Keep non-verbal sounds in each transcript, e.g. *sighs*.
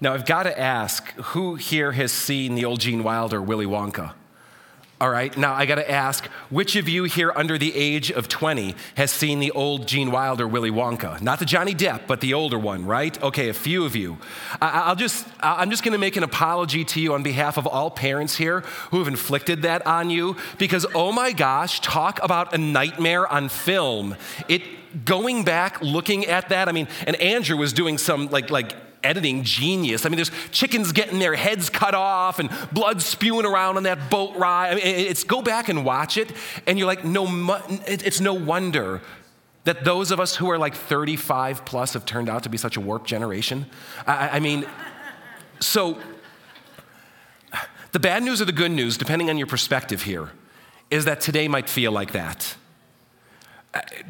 Now, I've got to ask who here has seen the old Gene Wilder, Willy Wonka? All right, now I gotta ask, which of you here under the age of 20 has seen the old Gene Wilder Willy Wonka? Not the Johnny Depp, but the older one, right? Okay, a few of you. I'll just, I'm just gonna make an apology to you on behalf of all parents here who have inflicted that on you because, oh my gosh, talk about a nightmare on film. It, going back, looking at that, I mean, and Andrew was doing some like, like, editing genius. I mean, there's chickens getting their heads cut off and blood spewing around on that boat ride. I mean, it's go back and watch it, and you're like, no, it's no wonder that those of us who are like 35 plus have turned out to be such a warped generation. I, I mean, so the bad news or the good news, depending on your perspective here, is that today might feel like that.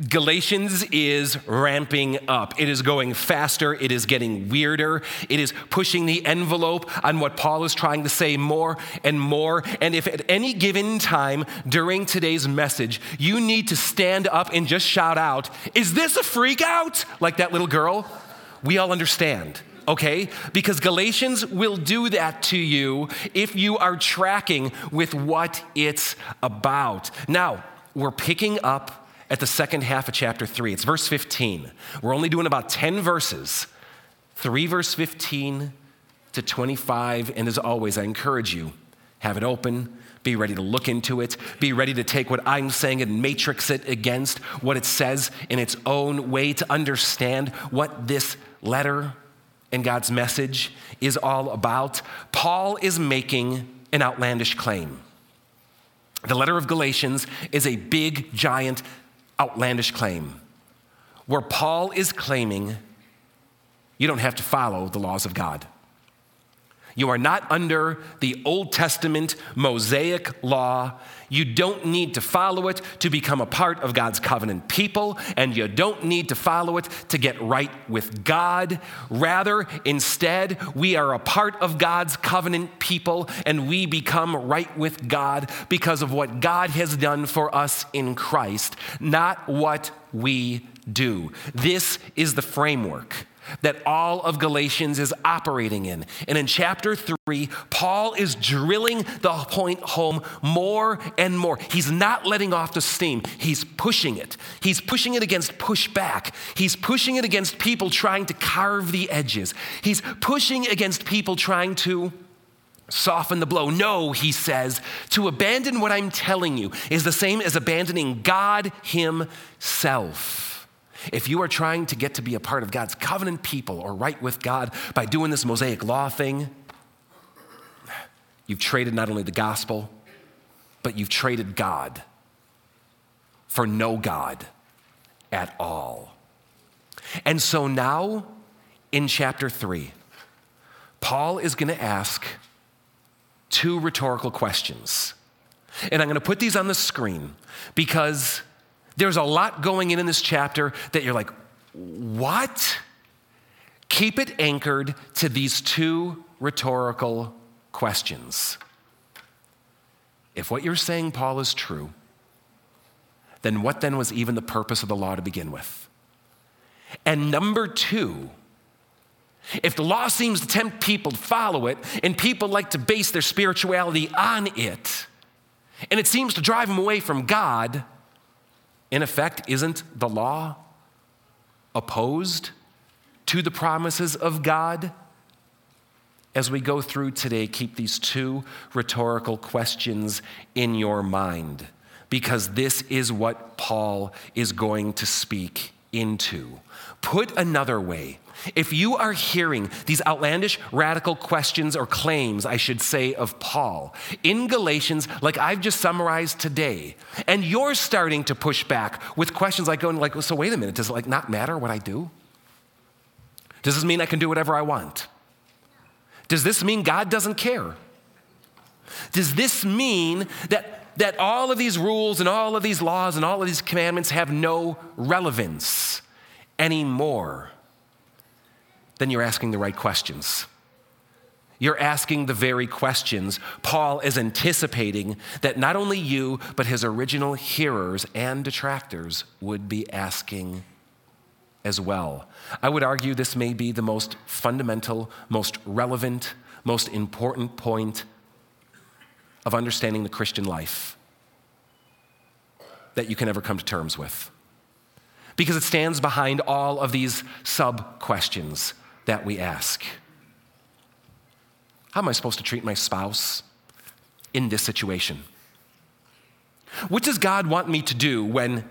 Galatians is ramping up. It is going faster. It is getting weirder. It is pushing the envelope on what Paul is trying to say more and more. And if at any given time during today's message, you need to stand up and just shout out, Is this a freak out? Like that little girl, we all understand okay? Because Galatians will do that to you if you are tracking with what it's about. Now, we're picking up at the second half of chapter 3. It's verse 15. We're only doing about 10 verses, 3 verse 15 to 25. And as always, I encourage you, have it open. Be ready to look into it. Be ready to take what I'm saying and matrix it against what it says in its own way to understand what this letter and God's message is all about. Paul is making an outlandish claim. The letter of Galatians is a big, giant outlandish claim where Paul is claiming you don't have to follow the laws of God. You are not under the Old Testament Mosaic law. You don't need to follow it to become a part of God's covenant people, and you don't need to follow it to get right with God. Rather, instead, we are a part of God's covenant people, and we become right with God because of what God has done for us in Christ, not what we do. This is the framework that all of Galatians is operating in. And in chapter three, Paul is drilling the point home more and more. He's not letting off the steam, he's pushing it. He's pushing it against pushback, he's pushing it against people trying to carve the edges, he's pushing against people trying to soften the blow. No, he says, to abandon what I'm telling you is the same as abandoning God Himself. If you are trying to get to be a part of God's covenant people or right with God by doing this Mosaic law thing, you've traded not only the gospel, but you've traded God for no God at all. And so now in chapter three, Paul is going to ask two rhetorical questions. And I'm going to put these on the screen because there's a lot going in in this chapter that you're like, what? Keep it anchored to these two rhetorical questions. If what you're saying, Paul, is true, then what then was even the purpose of the law to begin with? And number two, if the law seems to tempt people to follow it, and people like to base their spirituality on it, and it seems to drive them away from God, in effect, isn't the law opposed to the promises of God? As we go through today, keep these two rhetorical questions in your mind because this is what Paul is going to speak into. Put another way, if you are hearing these outlandish, radical questions or claims, I should say, of Paul in Galatians, like I've just summarized today, and you're starting to push back with questions like going like, so wait a minute, does it like not matter what I do? Does this mean I can do whatever I want? Does this mean God doesn't care? Does this mean that, that all of these rules and all of these laws and all of these commandments have no relevance anymore? Then you're asking the right questions. You're asking the very questions Paul is anticipating that not only you, but his original hearers and detractors would be asking as well. I would argue this may be the most fundamental, most relevant, most important point of understanding the Christian life that you can ever come to terms with. Because it stands behind all of these sub questions that we ask. How am I supposed to treat my spouse in this situation? What does God want me to do when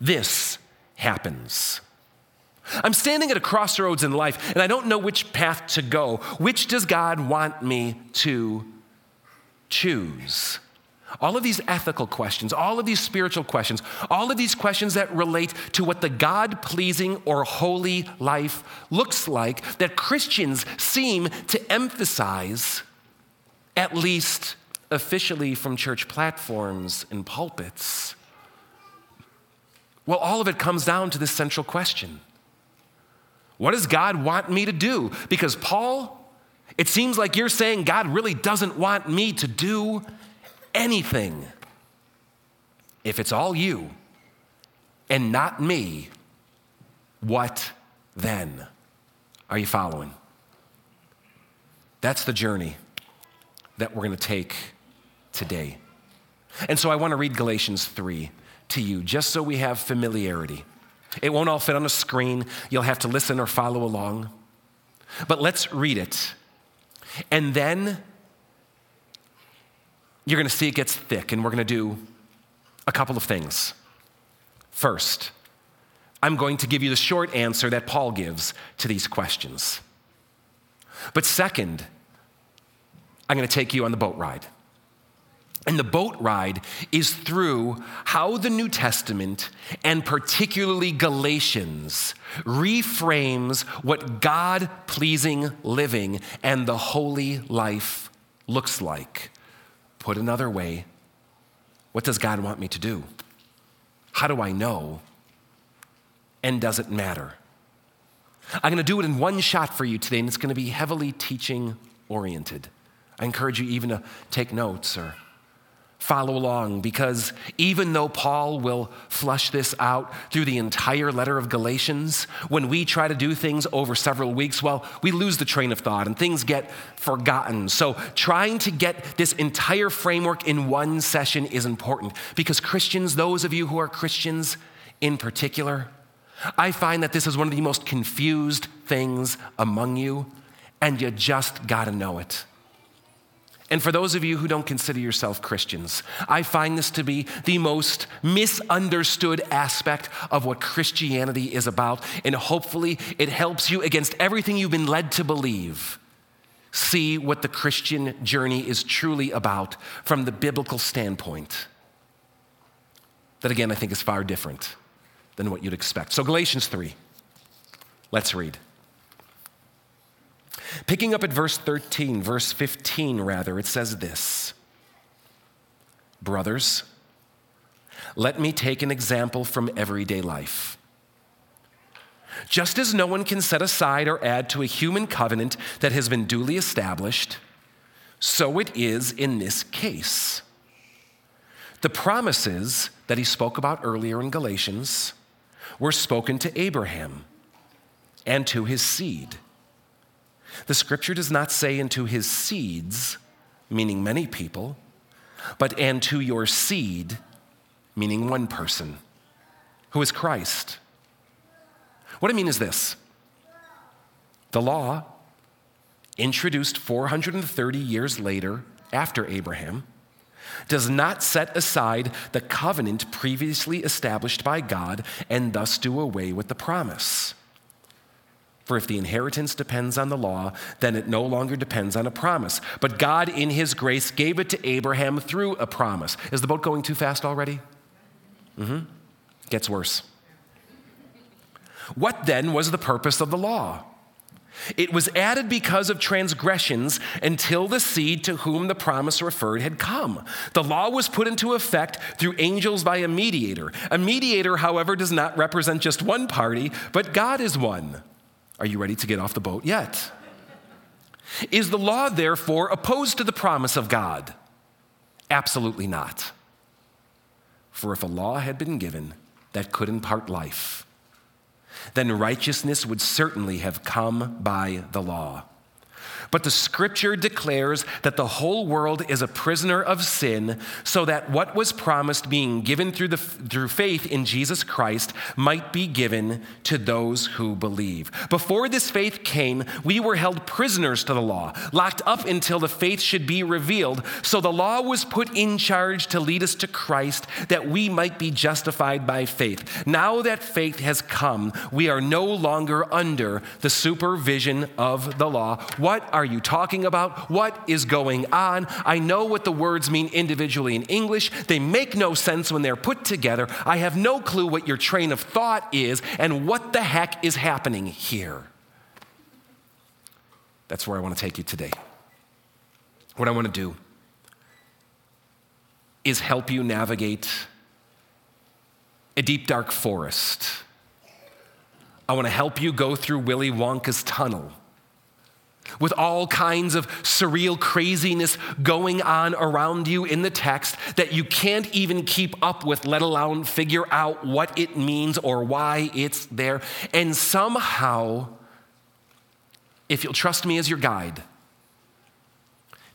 this happens? I'm standing at a crossroads in life and I don't know which path to go. Which does God want me to choose? All of these ethical questions, all of these spiritual questions, all of these questions that relate to what the God pleasing or holy life looks like that Christians seem to emphasize, at least officially from church platforms and pulpits. Well, all of it comes down to this central question What does God want me to do? Because, Paul, it seems like you're saying God really doesn't want me to do anything, if it's all you and not me, what then? Are you following? That's the journey that we're going to take today. And so I want to read Galatians 3 to you, just so we have familiarity. It won't all fit on a screen, you'll have to listen or follow along. But let's read it. And then you're going to see it gets thick, and we're going to do a couple of things. First, I'm going to give you the short answer that Paul gives to these questions. But second, I'm going to take you on the boat ride. And the boat ride is through how the New Testament, and particularly Galatians, reframes what God pleasing living and the holy life looks like. Put another way, what does God want me to do? How do I know? And does it matter? I'm going to do it in one shot for you today, and it's going to be heavily teaching oriented. I encourage you even to take notes or follow along because even though Paul will flush this out through the entire letter of Galatians, when we try to do things over several weeks, well, we lose the train of thought and things get forgotten. So, trying to get this entire framework in one session is important because Christians, those of you who are Christians in particular, I find that this is one of the most confused things among you, and you just gotta know it. And for those of you who don't consider yourself Christians, I find this to be the most misunderstood aspect of what Christianity is about. And hopefully, it helps you against everything you've been led to believe. See what the Christian journey is truly about from the biblical standpoint. That, again, I think is far different than what you'd expect. So, Galatians 3, let's read. Picking up at verse 13, verse 15 rather, it says this Brothers, let me take an example from everyday life. Just as no one can set aside or add to a human covenant that has been duly established, so it is in this case. The promises that he spoke about earlier in Galatians were spoken to Abraham and to his seed. The scripture does not say into his seeds, meaning many people, but and to your seed, meaning one person, who is Christ. What I mean is this the law, introduced 430 years later after Abraham, does not set aside the covenant previously established by God and thus do away with the promise. For if the inheritance depends on the law, then it no longer depends on a promise. But God, in His grace, gave it to Abraham through a promise. Is the boat going too fast already? Mm-hmm. Gets worse. What then was the purpose of the law? It was added because of transgressions until the seed to whom the promise referred had come. The law was put into effect through angels by a mediator. A mediator, however, does not represent just one party, but God is one. Are you ready to get off the boat yet? Is the law therefore opposed to the promise of God? Absolutely not. For if a law had been given that could impart life, then righteousness would certainly have come by the law. But the scripture declares that the whole world is a prisoner of sin, so that what was promised being given through, the, through faith in Jesus Christ might be given to those who believe. Before this faith came, we were held prisoners to the law, locked up until the faith should be revealed. So the law was put in charge to lead us to Christ, that we might be justified by faith. Now that faith has come, we are no longer under the supervision of the law. What are you talking about? What is going on? I know what the words mean individually in English. They make no sense when they're put together. I have no clue what your train of thought is and what the heck is happening here. That's where I want to take you today. What I want to do is help you navigate a deep, dark forest. I want to help you go through Willy Wonka's tunnel with all kinds of surreal craziness going on around you in the text that you can't even keep up with, let alone figure out what it means or why it's there. And somehow, if you'll trust me as your guide,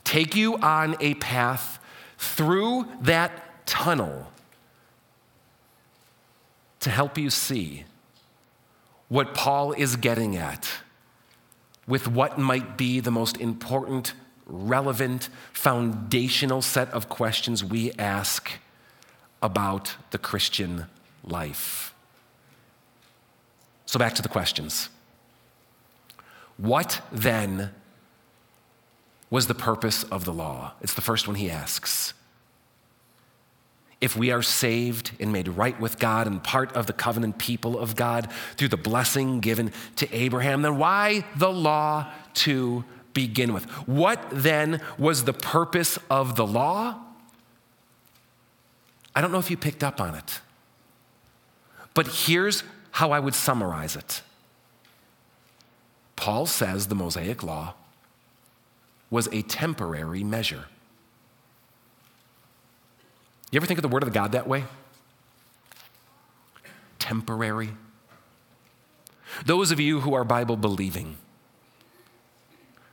take you on a path through that tunnel to help you see what Paul is getting at with what might be the most important, relevant, foundational set of questions we ask about the Christian life. So, back to the questions. What then was the purpose of the law? It's the first one he asks if we are saved and made right with God and part of the covenant people of God through the blessing given to Abraham, then why the law to begin with? What then was the purpose of the law? I don't know if you picked up on it, but here's how I would summarize it. Paul says the Mosaic law was a temporary measure. You ever think of the Word of God that way? Temporary. Those of you who are Bible believing,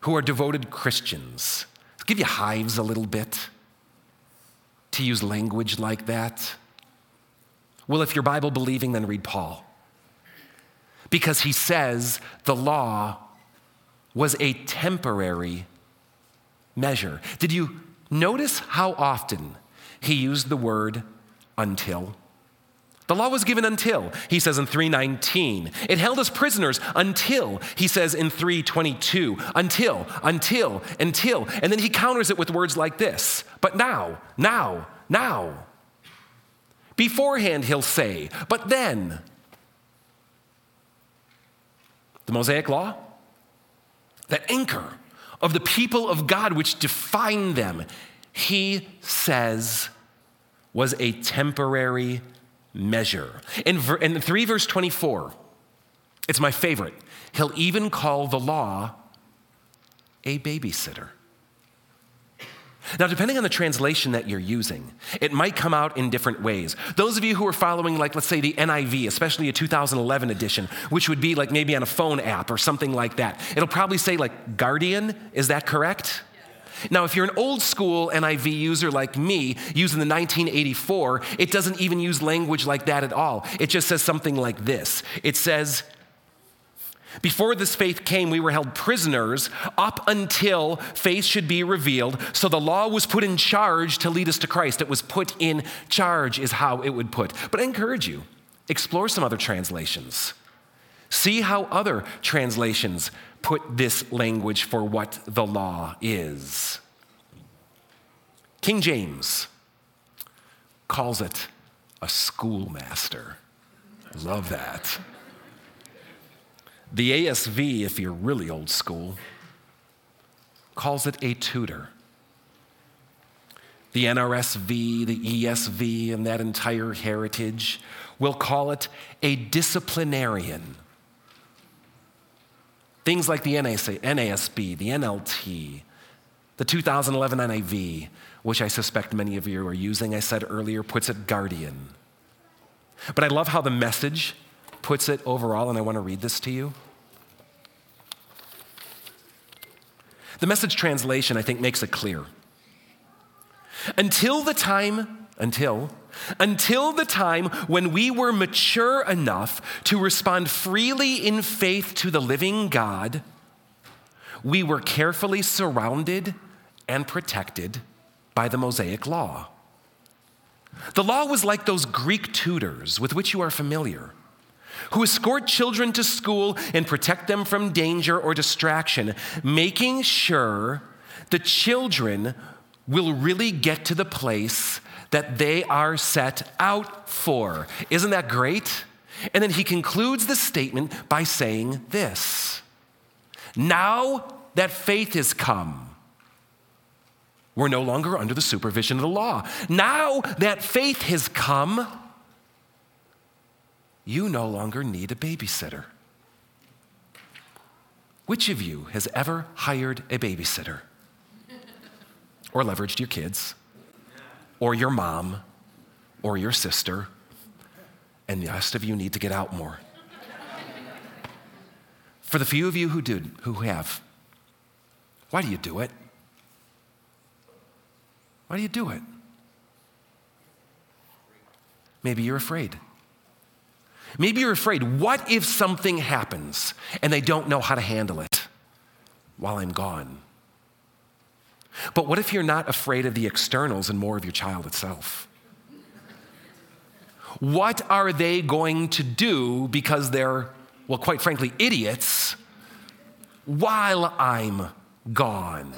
who are devoted Christians, give you hives a little bit to use language like that. Well, if you're Bible believing, then read Paul. Because he says the law was a temporary measure. Did you notice how often he used the word until. The law was given until, he says in 319. It held us prisoners until, he says in 322. Until, until, until. And then he counters it with words like this But now, now, now. Beforehand, he'll say, But then. The Mosaic Law, that anchor of the people of God which define them, he says was a temporary measure. In, in 3 verse 24, it's my favorite. He'll even call the law a babysitter. Now, depending on the translation that you're using, it might come out in different ways. Those of you who are following, like, let's say the NIV, especially a 2011 edition, which would be like maybe on a phone app or something like that, it'll probably say like guardian. Is that correct? Now, if you're an old school NIV user like me, using the 1984, it doesn't even use language like that at all. It just says something like this It says, before this faith came, we were held prisoners up until faith should be revealed. So the law was put in charge to lead us to Christ. It was put in charge, is how it would put. But I encourage you, explore some other translations. See how other translations put this language for what the law is. King James calls it a schoolmaster. Love that. The ASV, if you're really old school, calls it a tutor. The NRSV, the ESV, and that entire heritage will call it a disciplinarian. Things like the NASB, the NLT, the 2011 NIV, which I suspect many of you are using, I said earlier, puts it guardian. But I love how the message puts it overall, and I want to read this to you. The message translation, I think, makes it clear. Until the time, until, until the time when we were mature enough to respond freely in faith to the living God, we were carefully surrounded and protected by the Mosaic law. The law was like those Greek tutors with which you are familiar, who escort children to school and protect them from danger or distraction, making sure the children will really get to the place that they are set out for. Isn't that great? And then he concludes the statement by saying this Now that faith has come, we're no longer under the supervision of the law. Now that faith has come, you no longer need a babysitter. Which of you has ever hired a babysitter? Or leveraged your kids? Or your mom? Or your sister? And the rest of you need to get out more. For the few of you who did, who have, why do you do it? Why do you do it? Maybe you're afraid. Maybe you're afraid. What if something happens and they don't know how to handle it while I'm gone? But what if you're not afraid of the externals and more of your child itself? What are they going to do because they're, well, quite frankly, idiots while I'm gone?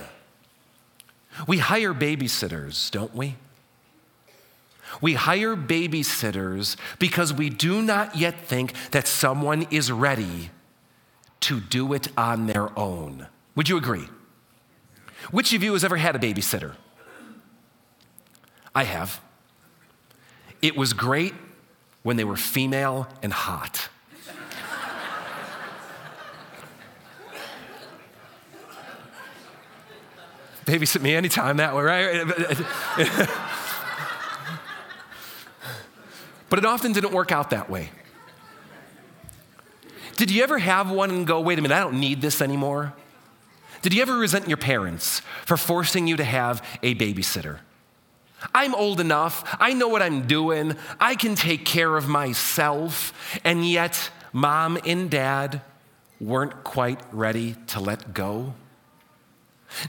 We hire babysitters, don't we? We hire babysitters because we do not yet think that someone is ready to do it on their own. Would you agree? Which of you has ever had a babysitter? I have. It was great when they were female and hot. *laughs* Babysit me anytime that way, right? *laughs* but it often didn't work out that way. Did you ever have one and go, wait a minute, I don't need this anymore? Did you ever resent your parents for forcing you to have a babysitter? I'm old enough, I know what I'm doing, I can take care of myself, and yet mom and dad weren't quite ready to let go?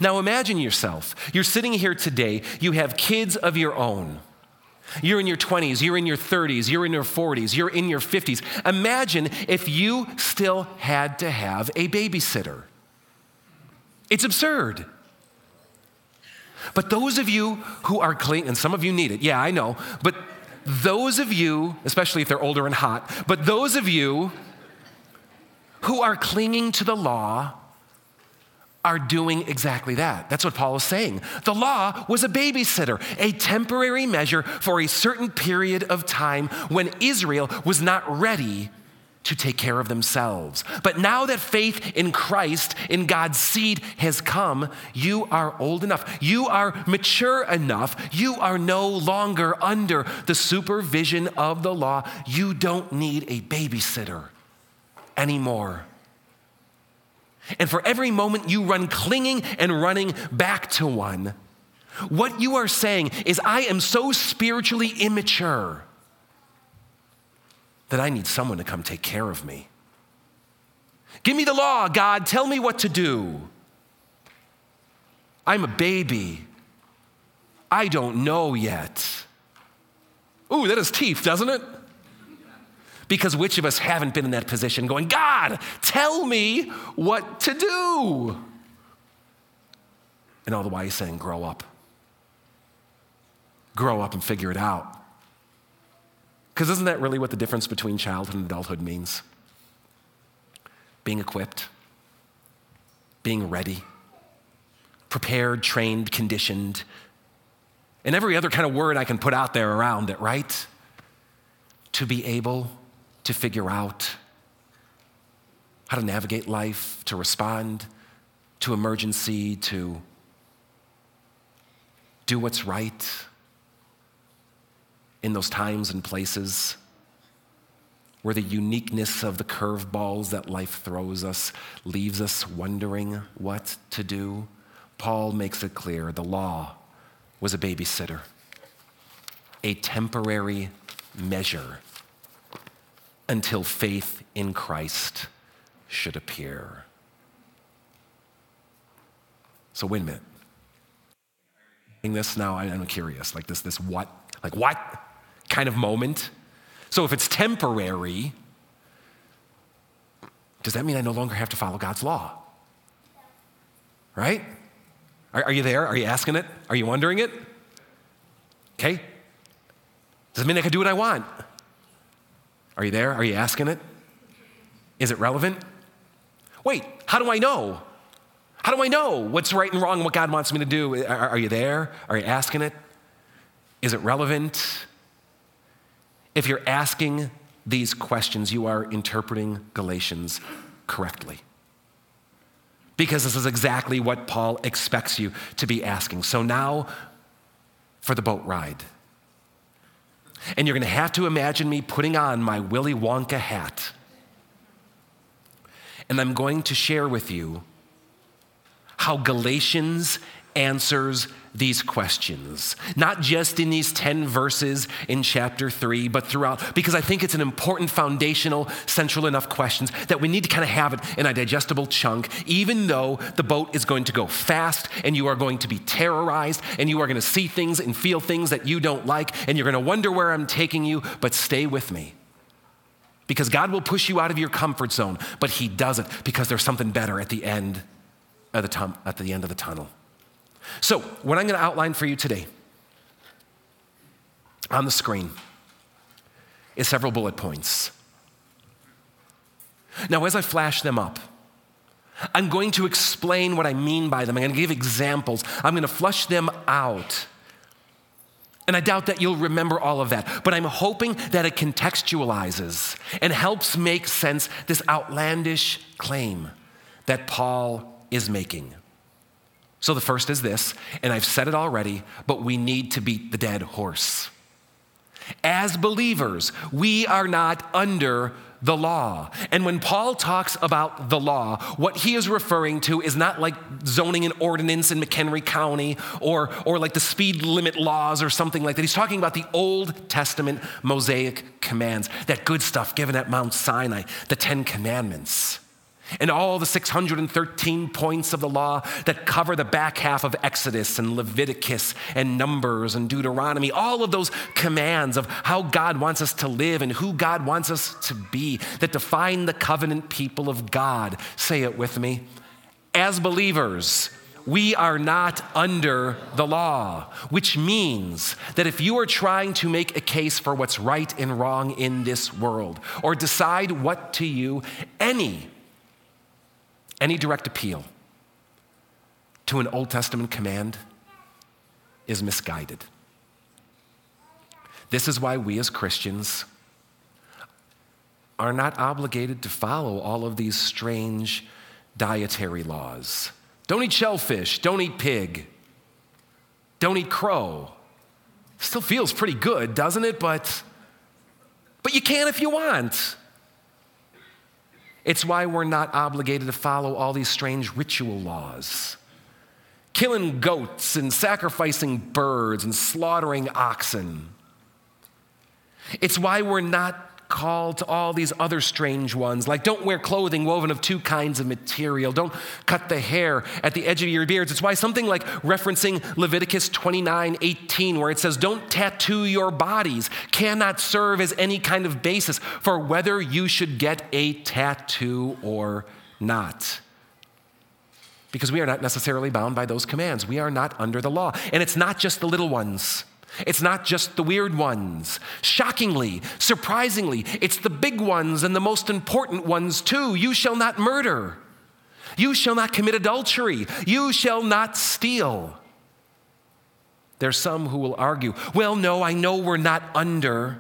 Now imagine yourself. You're sitting here today, you have kids of your own. You're in your 20s, you're in your 30s, you're in your 40s, you're in your 50s. Imagine if you still had to have a babysitter. It's absurd. But those of you who are clean, and some of you need it, yeah, I know, but those of you, especially if they're older and hot, but those of you who are clinging to the law are doing exactly that. That's what Paul is saying. The law was a babysitter, a temporary measure for a certain period of time when Israel was not ready to take care of themselves. But now that faith in Christ, in God's seed, has come, you are old enough. You are mature enough. You are no longer under the supervision of the law. You don't need a babysitter anymore. And for every moment you run clinging and running back to one, what you are saying is, I am so spiritually immature that I need someone to come take care of me. Give me the law, God. Tell me what to do. I'm a baby. I don't know yet. Ooh, that is teeth, doesn't it? Because which of us haven't been in that position going, God, tell me what to do? And all the while he's saying, grow up. Grow up and figure it out. Because isn't that really what the difference between childhood and adulthood means? Being equipped, being ready, prepared, trained, conditioned, and every other kind of word I can put out there around it, right? To be able to figure out how to navigate life, to respond to emergency, to do what's right in those times and places. where the uniqueness of the curveballs that life throws us leaves us wondering what to do, Paul makes it clear the law was a babysitter, a temporary measure until faith in Christ should appear. So, wait a minute. This now, I'm curious. Like this, this what? Like what kind of moment? So, if it's temporary, does that mean I no longer have to follow God's law? Right? Are, are you there? Are you asking it? Are you wondering it? Okay. Does it mean I can do what I want? Are you there? Are you asking it? Is it relevant? Wait, how do I know? How do I know what's right and wrong, what God wants me to do? Are, are you there? Are you asking it? Is it relevant? If you're asking these questions, you are interpreting Galatians correctly. Because this is exactly what Paul expects you to be asking. So now for the boat ride. And you're going to have to imagine me putting on my Willy Wonka hat. And I'm going to share with you how Galatians answers these questions, not just in these 10 verses in chapter 3, but throughout, because I think it's an important foundational, central enough questions that we need to kind of have it in a digestible chunk, even though the boat is going to go fast and you are going to be terrorized and you are going to see things and feel things that you don't like and you're going to wonder where I'm taking you, but stay with me. Because God will push you out of your comfort zone, but He does it because there's something better at the end of the, at the end of the tunnel. So, what I'm going to outline for you today on the screen is several bullet points. Now, as I flash them up, I'm going to explain what I mean by them. I'm going to give examples. I'm going to flush them out. And I doubt that you'll remember all of that, but I'm hoping that it contextualizes and helps make sense this outlandish claim that Paul is making. So the first is this, and I've said it already, but we need to beat the dead horse. As believers, we are not under the law. And when Paul talks about the law, what he is referring to is not like zoning and ordinance in McHenry County or, or like the speed limit laws or something like that. He's talking about the Old Testament Mosaic commands, that good stuff given at Mount Sinai, the Ten Commandments and all the 613 points of the law that cover the back half of Exodus and Leviticus and Numbers and Deuteronomy, all of those commands of how God wants us to live and who God wants us to be that define the covenant people of God. Say it with me. As believers, we are not under the law, which means that if you are trying to make a case for what's right and wrong in this world or decide what to you, any any direct appeal to an Old Testament command is misguided. This is why we as Christians are not obligated to follow all of these strange dietary laws. Don't eat shellfish, don't eat pig, don't eat crow. Still feels pretty good, doesn't it? But but you can if you want. It's why we're not obligated to follow all these strange ritual laws. Killing goats and sacrificing birds and slaughtering oxen. It's why we're not called to all these other strange ones, like don't wear clothing woven of two kinds of material, don't cut the hair at the edge of your beards. It's why something like referencing Leviticus 29 18, where it says, Don't tattoo your bodies, cannot serve as any kind of basis for whether you should get a tattoo or not because we are not necessarily bound by those commands. We are not under the law. And it's not just the little ones. It's not just the weird ones. Shockingly, surprisingly, it's the big ones and the most important ones too. You shall not murder. You shall not commit adultery. You shall not steal. There's some who will argue, well, no, I know we're not under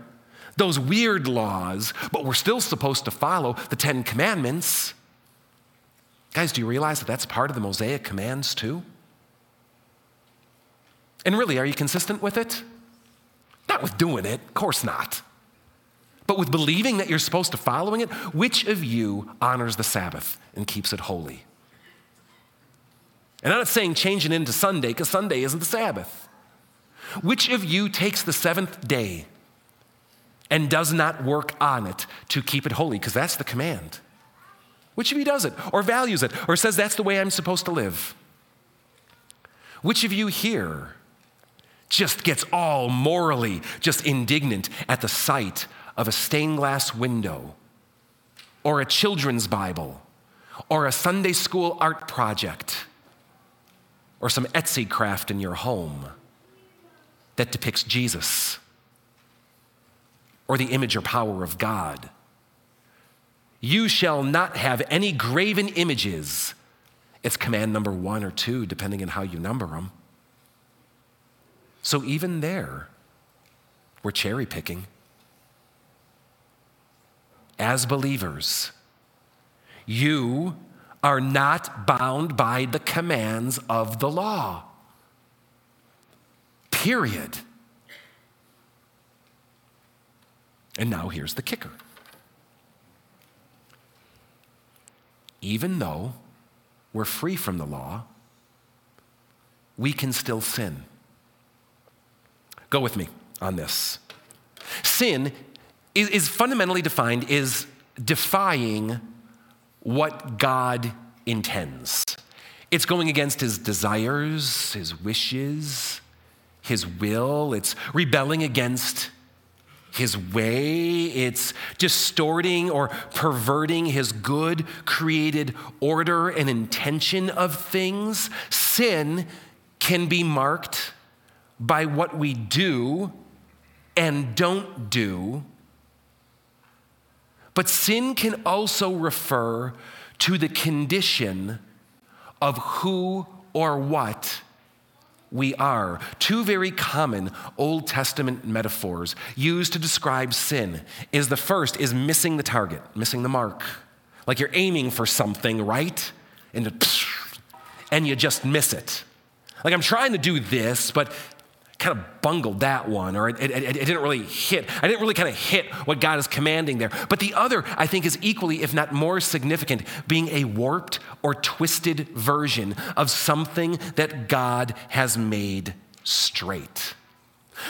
those weird laws, but we're still supposed to follow the Ten Commandments. Guys, do you realize that that's part of the Mosaic commands too? And really, are you consistent with it? Not with doing it, of course not. but with believing that you're supposed to following it, which of you honors the Sabbath and keeps it holy? And I'm not saying changing into Sunday because Sunday isn't the Sabbath. Which of you takes the seventh day and does not work on it to keep it holy? Because that's the command. Which of you does it or values it or says that's the way I'm supposed to live? Which of you here just gets all morally just indignant at the sight of a stained glass window or a children's Bible or a Sunday school art project or some Etsy craft in your home that depicts Jesus or the image or power of God. You shall not have any graven images. It's command number one or two, depending on how you number them. So even there, we're cherry picking. As believers, you are not bound by the commands of the law. Period. And now here's the kicker. Even though we're free from the law, we can still sin. Go with me on this. Sin is, is fundamentally defined as defying what God intends. It's going against his desires, his wishes, his will. It's rebelling against his way. It's distorting or perverting his good created order and intention of things. Sin can be marked by what we do and don't do but sin can also refer to the condition of who or what we are. Two very common Old Testament metaphors used to describe sin is the first is missing the target, missing the mark. Like you're aiming for something, right? And, and you just miss it. Like I'm trying to do this, but kind of bungled that one, or it, it, it, didn't really hit. I didn't really kind of hit what God is commanding there. But the other, I think, is equally, if not more significant, being a warped or twisted version of something that God has made straight.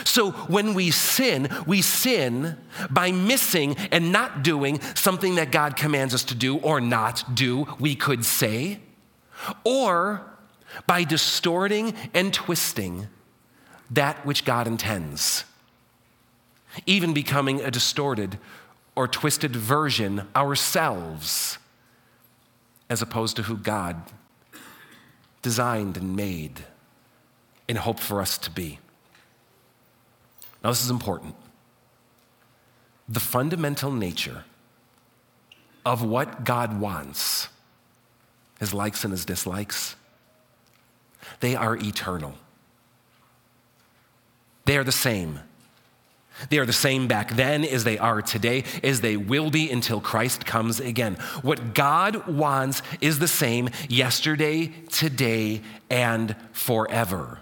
So when we sin, we sin by missing and not doing something that God commands us to do or not do, we could say, or by distorting and twisting that which God intends, even becoming a distorted or twisted version ourselves, as opposed to who God designed and made and hoped for us to be. Now, this is important. The fundamental nature of what God wants, his likes and his dislikes, they are eternal. They are the same. They are the same back then as they are today, as they will be until Christ comes again. What God wants is the same yesterday, today, and forever.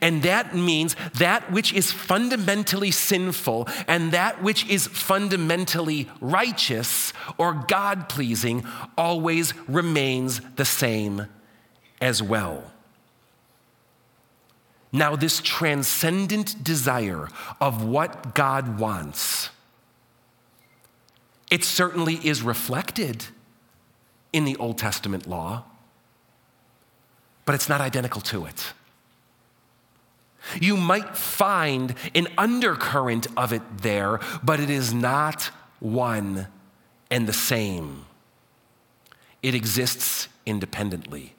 And that means that which is fundamentally sinful and that which is fundamentally righteous or God pleasing always remains the same as well. Now, this transcendent desire of what God wants, it certainly is reflected in the Old Testament law, but it's not identical to it. You might find an undercurrent of it there, but it is not one and the same. It exists independently.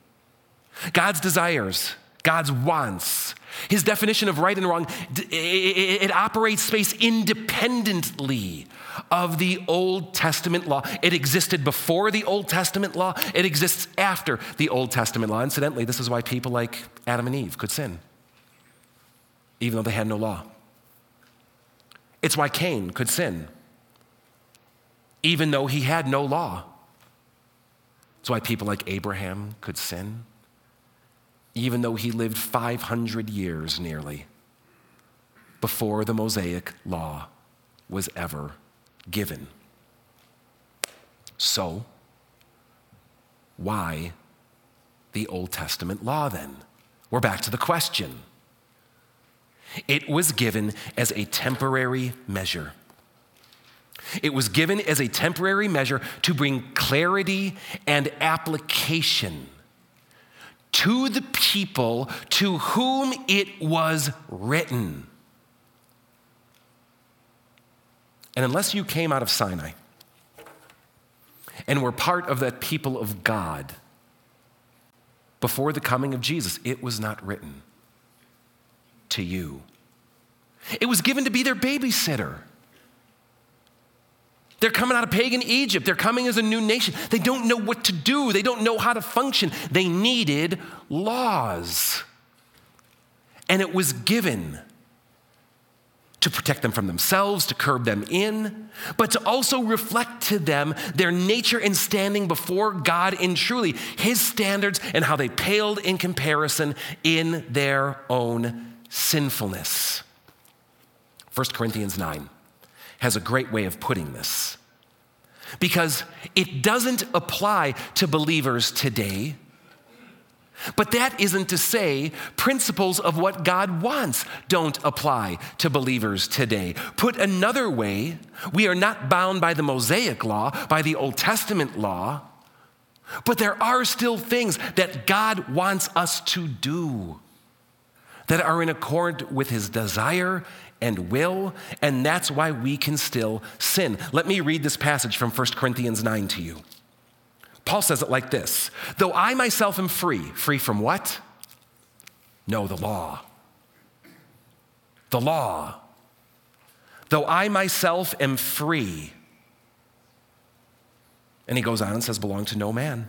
God's desires, God's wants, his definition of right and wrong, it operates space independently of the Old Testament law. It existed before the Old Testament law, it exists after the Old Testament law. Incidentally, this is why people like Adam and Eve could sin, even though they had no law. It's why Cain could sin, even though he had no law. It's why people like Abraham could sin even though he lived 500 years nearly before the Mosaic law was ever given. So, why the Old Testament law then? We're back to the question. It was given as a temporary measure. It was given as a temporary measure to bring clarity and application to the people to whom it was written. And unless you came out of Sinai and were part of that people of God before the coming of Jesus, it was not written to you. It was given to be their babysitter. They're coming out of pagan Egypt. They're coming as a new nation. They don't know what to do, they don't know how to function. They needed laws. And it was given to protect them from themselves, to curb them in, but to also reflect to them their nature and standing before God in truly His standards and how they paled in comparison in their own sinfulness. 1 Corinthians 9 has a great way of putting this because it doesn't apply to believers today. But that isn't to say principles of what God wants don't apply to believers today. Put another way, we are not bound by the Mosaic law, by the Old Testament law, but there are still things that God wants us to do that are in accord with his desire and will, and that's why we can still sin. Let me read this passage from 1 Corinthians 9 to you. Paul says it like this Though I myself am free, free from what? No, the law. The law. Though I myself am free. And he goes on and says, belong to no man.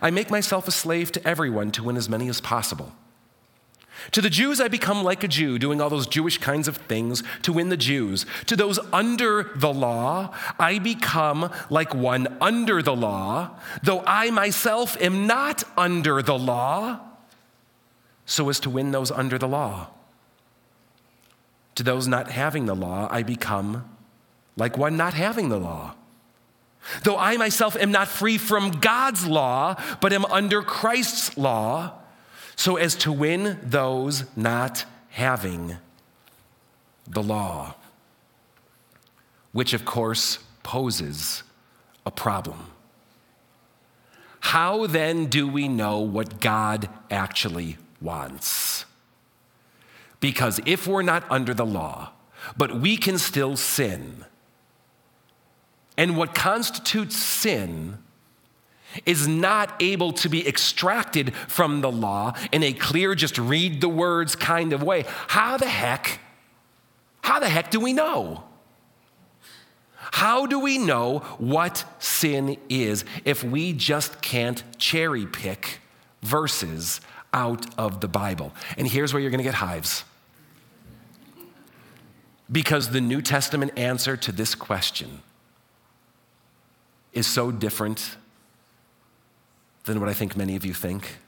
I make myself a slave to everyone to win as many as possible. To the Jews, I become like a Jew, doing all those Jewish kinds of things to win the Jews. To those under the law, I become like one under the law, though I myself am not under the law, so as to win those under the law. To those not having the law, I become like one not having the law. Though I myself am not free from God's law, but am under Christ's law so as to win those not having the law, which of course poses a problem. How then do we know what God actually wants? Because if we're not under the law, but we can still sin, and what constitutes sin is not able to be extracted from the law in a clear, just read the words kind of way. How the heck, how the heck do we know? How do we know what sin is if we just can't cherry pick verses out of the Bible? And here's where you're going to get hives. Because the New Testament answer to this question is so different than what I think many of you think.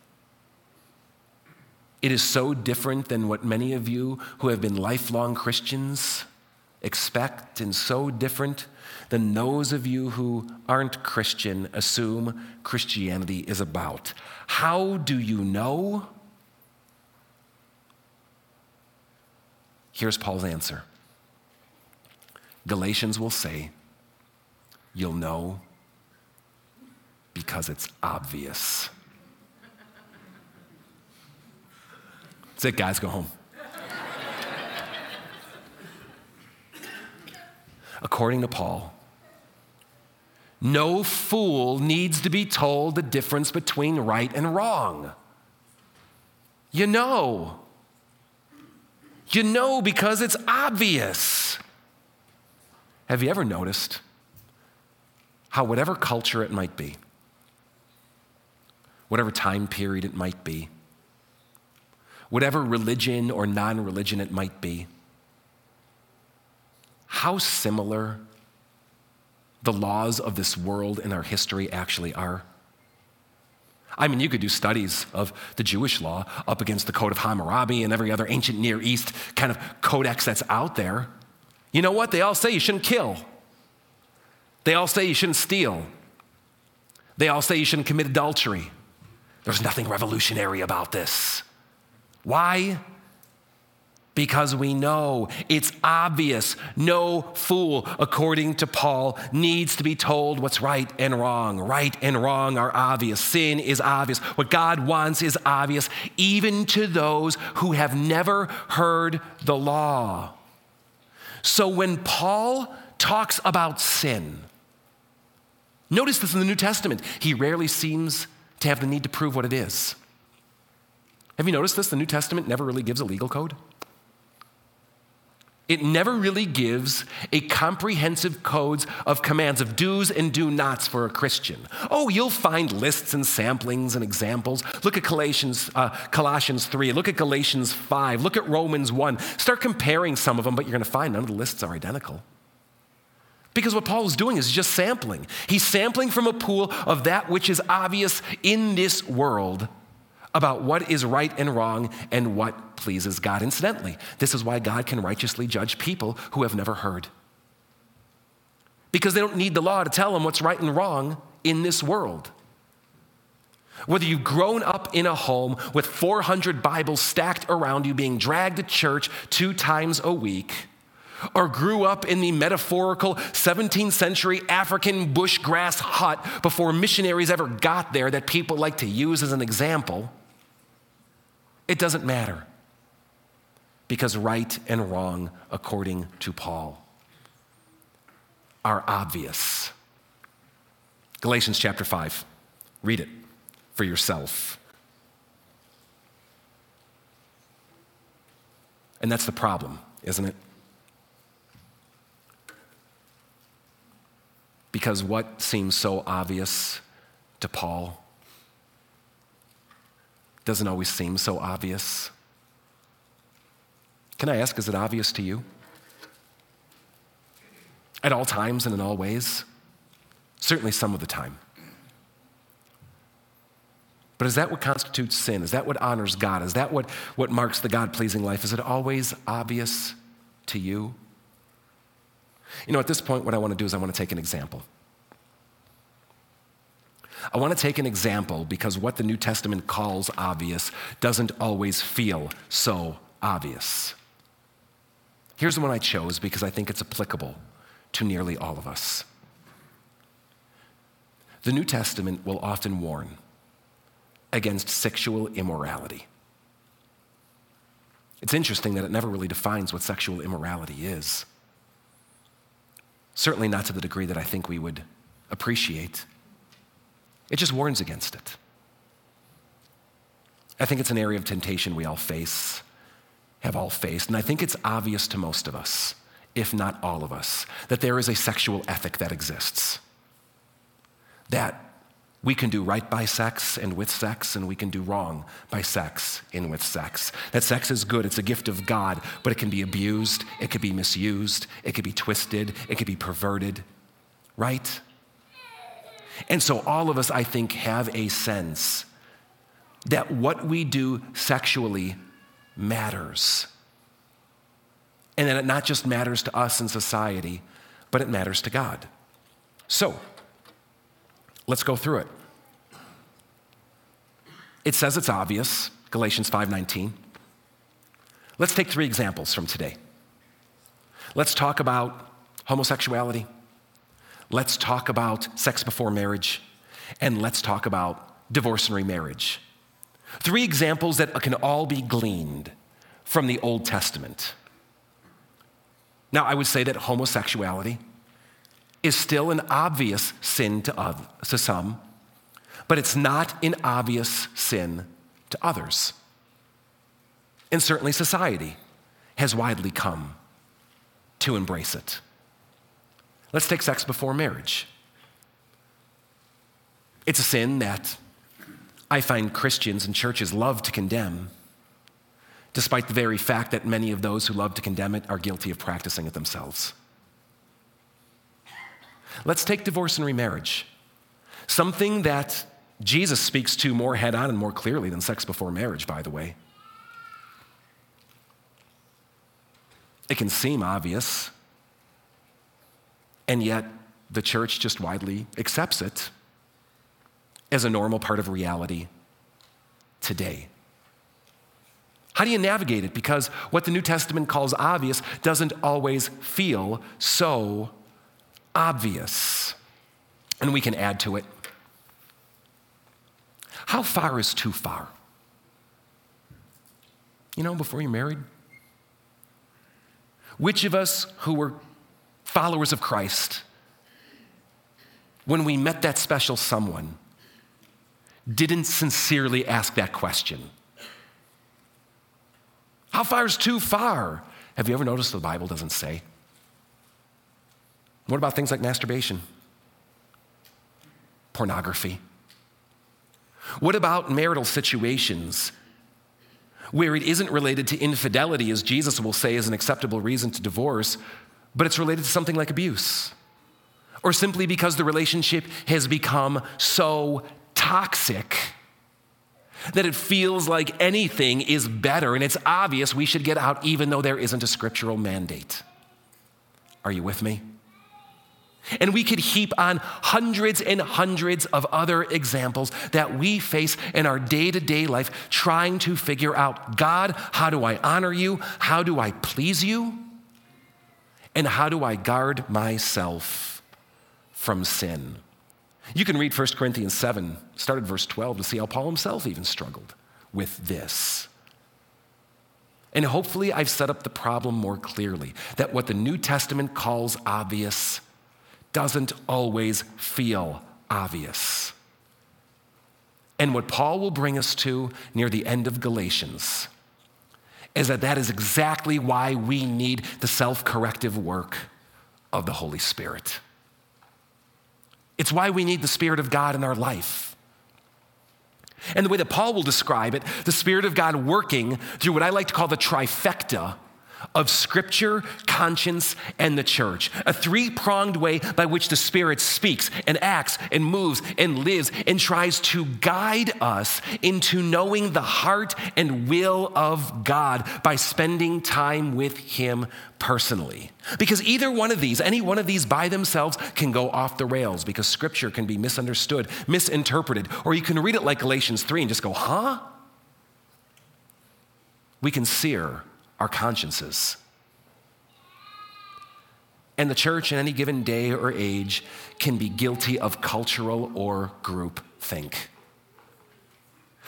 It is so different than what many of you who have been lifelong Christians expect, and so different than those of you who aren't Christian assume Christianity is about. How do you know? Here's Paul's answer Galatians will say, You'll know because it's obvious. That's it, guys, go home. According to Paul, no fool needs to be told the difference between right and wrong. You know. You know because it's obvious. Have you ever noticed how, whatever culture it might be, whatever time period it might be, whatever religion or non religion it might be, how similar the laws of this world and our history actually are. I mean, you could do studies of the Jewish law up against the Code of Hammurabi and every other ancient Near East kind of codex that's out there. You know what? They all say you shouldn't kill. They all say you shouldn't steal. They all say you shouldn't commit adultery. There's nothing revolutionary about this. Why? Because we know it's obvious. No fool, according to Paul, needs to be told what's right and wrong. Right and wrong are obvious. Sin is obvious. What God wants is obvious, even to those who have never heard the law. So when Paul talks about sin, notice this in the New Testament, he rarely seems to have the need to prove what it is. Have you noticed this? The New Testament never really gives a legal code. It never really gives a comprehensive codes of commands of do's and do nots for a Christian. Oh, you'll find lists and samplings and examples. Look at Colossians, uh, Colossians 3. Look at Galatians 5. Look at Romans 1. Start comparing some of them, but you're going to find none of the lists are identical. Because what Paul is doing is just sampling. He's sampling from a pool of that which is obvious in this world about what is right and wrong and what pleases God. Incidentally, this is why God can righteously judge people who have never heard. Because they don't need the law to tell them what's right and wrong in this world. Whether you've grown up in a home with 400 Bibles stacked around you, being dragged to church two times a week, or grew up in the metaphorical 17th century African bushgrass hut before missionaries ever got there that people like to use as an example, it doesn't matter. Because right and wrong, according to Paul, are obvious. Galatians chapter 5. Read it for yourself. And that's the problem, isn't it? Because what seems so obvious to Paul doesn't always seem so obvious. Can I ask, is it obvious to you? At all times and in all ways? Certainly some of the time. But is that what constitutes sin? Is that what honors God? Is that what, what marks the God pleasing life? Is it always obvious to you? You know, at this point, what I want to do is I want to take an example. I want to take an example because what the New Testament calls obvious doesn't always feel so obvious. Here's the one I chose because I think it's applicable to nearly all of us. The New Testament will often warn against sexual immorality. It's interesting that it never really defines what sexual immorality is. Certainly not to the degree that I think we would appreciate. It just warns against it. I think it's an area of temptation we all face, have all faced, and I think it's obvious to most of us, if not all of us, that there is a sexual ethic that exists. That we can do right by sex and with sex, and we can do wrong by sex and with sex. That sex is good, it's a gift of God, but it can be abused, it can be misused, it can be twisted, it can be perverted, right? And so, all of us, I think, have a sense that what we do sexually matters. And that it not just matters to us in society, but it matters to God. So, let's go through it. It says it's obvious, Galatians 5:19. Let's take three examples from today. Let's talk about homosexuality. Let's talk about sex before marriage, and let's talk about divorce and remarriage. Three examples that can all be gleaned from the Old Testament. Now, I would say that homosexuality is still an obvious sin to, to some, but it's not an obvious sin to others. And certainly society has widely come to embrace it. Let's take sex before marriage. It's a sin that I find Christians and churches love to condemn, despite the very fact that many of those who love to condemn it are guilty of practicing it themselves. Let's take divorce and remarriage, something that Jesus speaks to more head on and more clearly than sex before marriage, by the way. It can seem obvious, and yet, the church just widely accepts it as a normal part of reality today. How do you navigate it? Because what the New Testament calls obvious doesn't always feel so obvious. And we can add to it. How far is too far? You know, before you're married? Which of us who were followers of Christ, when we met that special someone, didn't sincerely ask that question? How far is too far? Have you ever noticed the Bible doesn't say? What about things like masturbation? Pornography? What about marital situations where it isn't related to infidelity, as Jesus will say is an acceptable reason to divorce, but it's related to something like abuse? Or simply because the relationship has become so toxic that it feels like anything is better and it's obvious we should get out even though there isn't a scriptural mandate. Are you with me? And we could heap on hundreds and hundreds of other examples that we face in our day to day life trying to figure out God, how do I honor you? How do I please you? And how do I guard myself from sin? You can read 1 Corinthians 7, start at verse 12, to see how Paul himself even struggled with this. And hopefully, I've set up the problem more clearly that what the New Testament calls obvious doesn't always feel obvious. And what Paul will bring us to near the end of Galatians is that that is exactly why we need the self corrective work of the Holy Spirit. It's why we need the Spirit of God in our life. And the way that Paul will describe it, the Spirit of God working through what I like to call the trifecta of scripture, conscience, and the church. A three pronged way by which the Spirit speaks and acts and moves and lives and tries to guide us into knowing the heart and will of God by spending time with Him personally. Because either one of these, any one of these by themselves, can go off the rails because scripture can be misunderstood, misinterpreted, or you can read it like Galatians 3 and just go, huh? We can sear our consciences. And the church in any given day or age can be guilty of cultural or group think.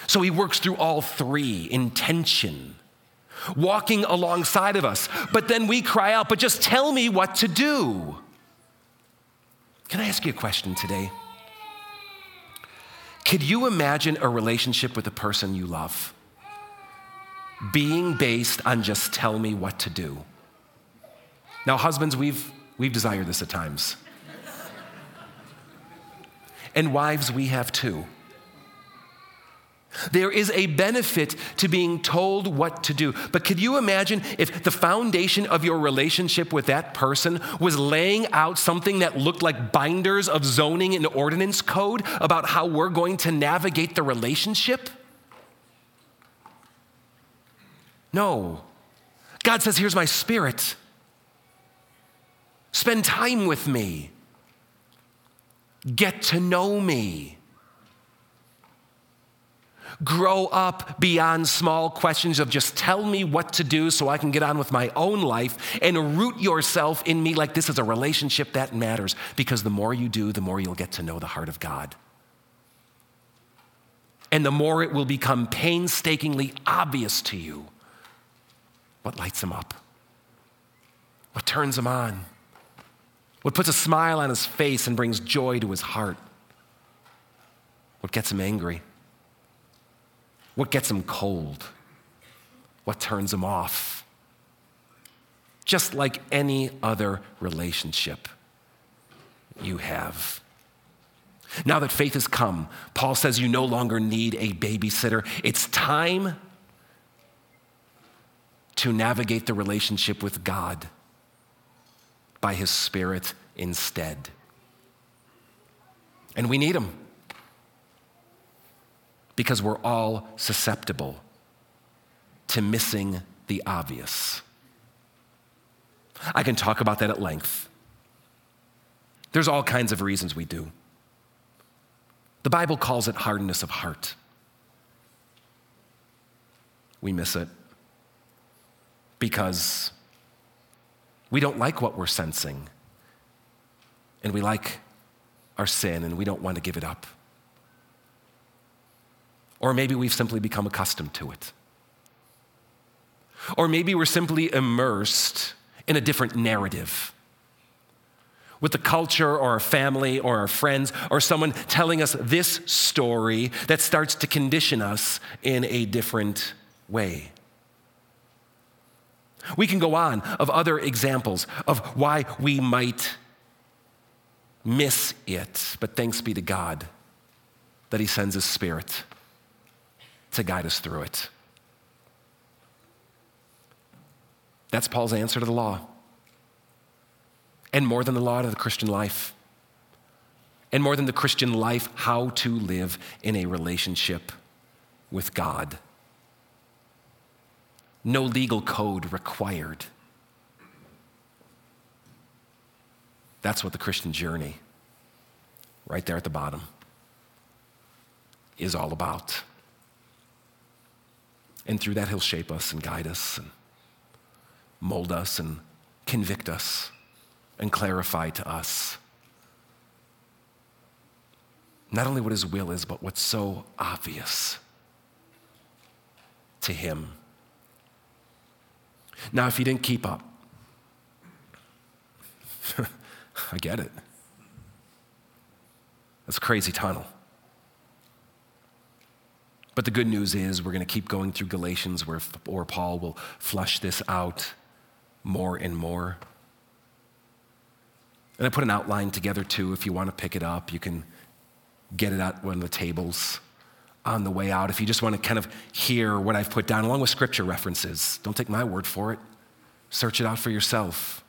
So he works through all three intention, walking alongside of us. But then we cry out, but just tell me what to do. Can I ask you a question today? Could you imagine a relationship with a person you love? Being based on just tell me what to do. Now, husbands, we've, we've desired this at times. and wives, we have too. There is a benefit to being told what to do. But could you imagine if the foundation of your relationship with that person was laying out something that looked like binders of zoning and ordinance code about how we're going to navigate the relationship? No. God says, Here's my spirit. Spend time with me. Get to know me. Grow up beyond small questions of just tell me what to do so I can get on with my own life and root yourself in me like this is a relationship that matters because the more you do, the more you'll get to know the heart of God. And the more it will become painstakingly obvious to you what lights him up? What turns him on? What puts a smile on his face and brings joy to his heart? What gets him angry? What gets him cold? What turns him off? Just like any other relationship you have. Now that faith has come, Paul says you no longer need a babysitter. It's time to navigate the relationship with God by His Spirit instead. And we need Him because we're all susceptible to missing the obvious. I can talk about that at length. There's all kinds of reasons we do. The Bible calls it hardness of heart. We miss it because we don't like what we're sensing, and we like our sin, and we don't want to give it up. Or maybe we've simply become accustomed to it. Or maybe we're simply immersed in a different narrative with the culture or our family or our friends or someone telling us this story that starts to condition us in a different way. We can go on of other examples of why we might miss it, but thanks be to God that He sends His Spirit to guide us through it. That's Paul's answer to the law. And more than the law to the Christian life. And more than the Christian life, how to live in a relationship with God. No legal code required. That's what the Christian journey, right there at the bottom, is all about. And through that, He'll shape us and guide us and mold us and convict us and clarify to us not only what His will is, but what's so obvious to Him. Now, if you didn't keep up, *laughs* I get it. That's a crazy tunnel. But the good news is we're going to keep going through Galatians where, where Paul will flush this out more and more. And I put an outline together too. If you want to pick it up, you can get it at one of the tables on the way out. If you just want to kind of hear what I've put down, along with scripture references, don't take my word for it. Search it out for yourself.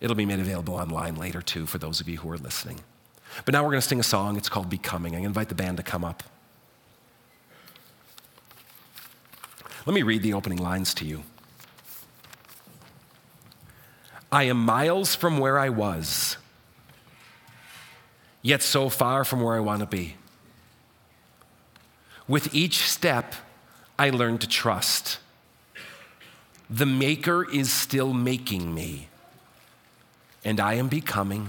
It'll be made available online later too for those of you who are listening. But now we're going to sing a song. It's called Becoming. I invite the band to come up. Let me read the opening lines to you. I am miles from where I was, yet so far from where I want to be. With each step, I learn to trust. The Maker is still making me and I am becoming.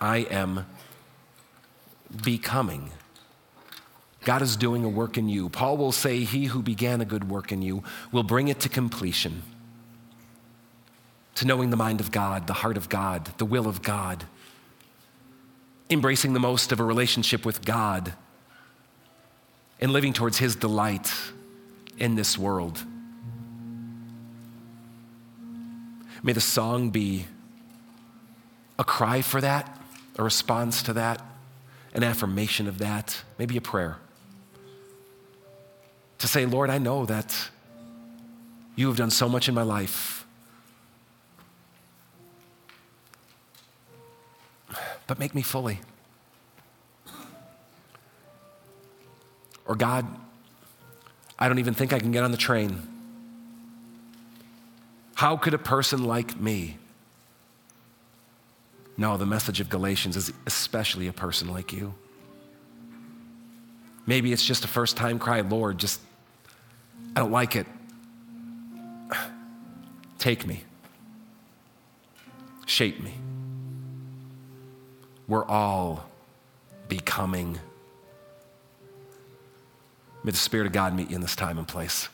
I am becoming. God is doing a work in you. Paul will say, He who began a good work in you will bring it to completion, to knowing the mind of God, the heart of God, the will of God, embracing the most of a relationship with God, and living towards His delight in this world. May the song be a cry for that, a response to that, an affirmation of that, maybe a prayer. To say, Lord, I know that you have done so much in my life. But make me fully. Or, God, I don't even think I can get on the train. How could a person like me? No, the message of Galatians is especially a person like you. Maybe it's just a first time cry, Lord, just, I don't like it. *sighs* Take me, shape me. We're all becoming. May the Spirit of God meet you in this time and place.